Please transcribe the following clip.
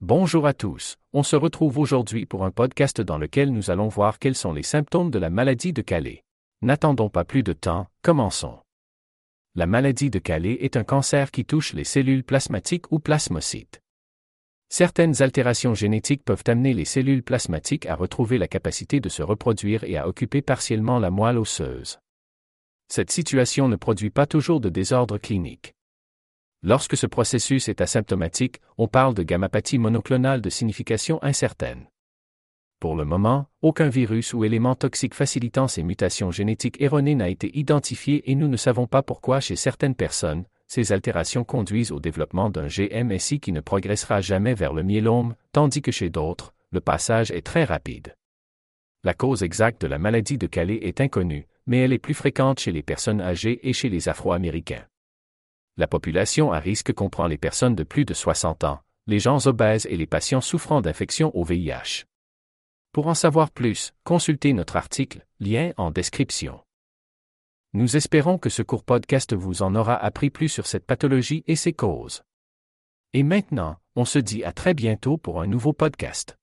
Bonjour à tous, on se retrouve aujourd'hui pour un podcast dans lequel nous allons voir quels sont les symptômes de la maladie de Calais. N'attendons pas plus de temps, commençons. La maladie de Calais est un cancer qui touche les cellules plasmatiques ou plasmocytes. Certaines altérations génétiques peuvent amener les cellules plasmatiques à retrouver la capacité de se reproduire et à occuper partiellement la moelle osseuse. Cette situation ne produit pas toujours de désordre clinique. Lorsque ce processus est asymptomatique, on parle de gammapathie monoclonale de signification incertaine. Pour le moment, aucun virus ou élément toxique facilitant ces mutations génétiques erronées n'a été identifié et nous ne savons pas pourquoi chez certaines personnes, ces altérations conduisent au développement d'un GMSI qui ne progressera jamais vers le myélome, tandis que chez d'autres, le passage est très rapide. La cause exacte de la maladie de Calais est inconnue, mais elle est plus fréquente chez les personnes âgées et chez les Afro-Américains. La population à risque comprend les personnes de plus de 60 ans, les gens obèses et les patients souffrant d'infections au VIH. Pour en savoir plus, consultez notre article, lien en description. Nous espérons que ce court podcast vous en aura appris plus sur cette pathologie et ses causes. Et maintenant, on se dit à très bientôt pour un nouveau podcast.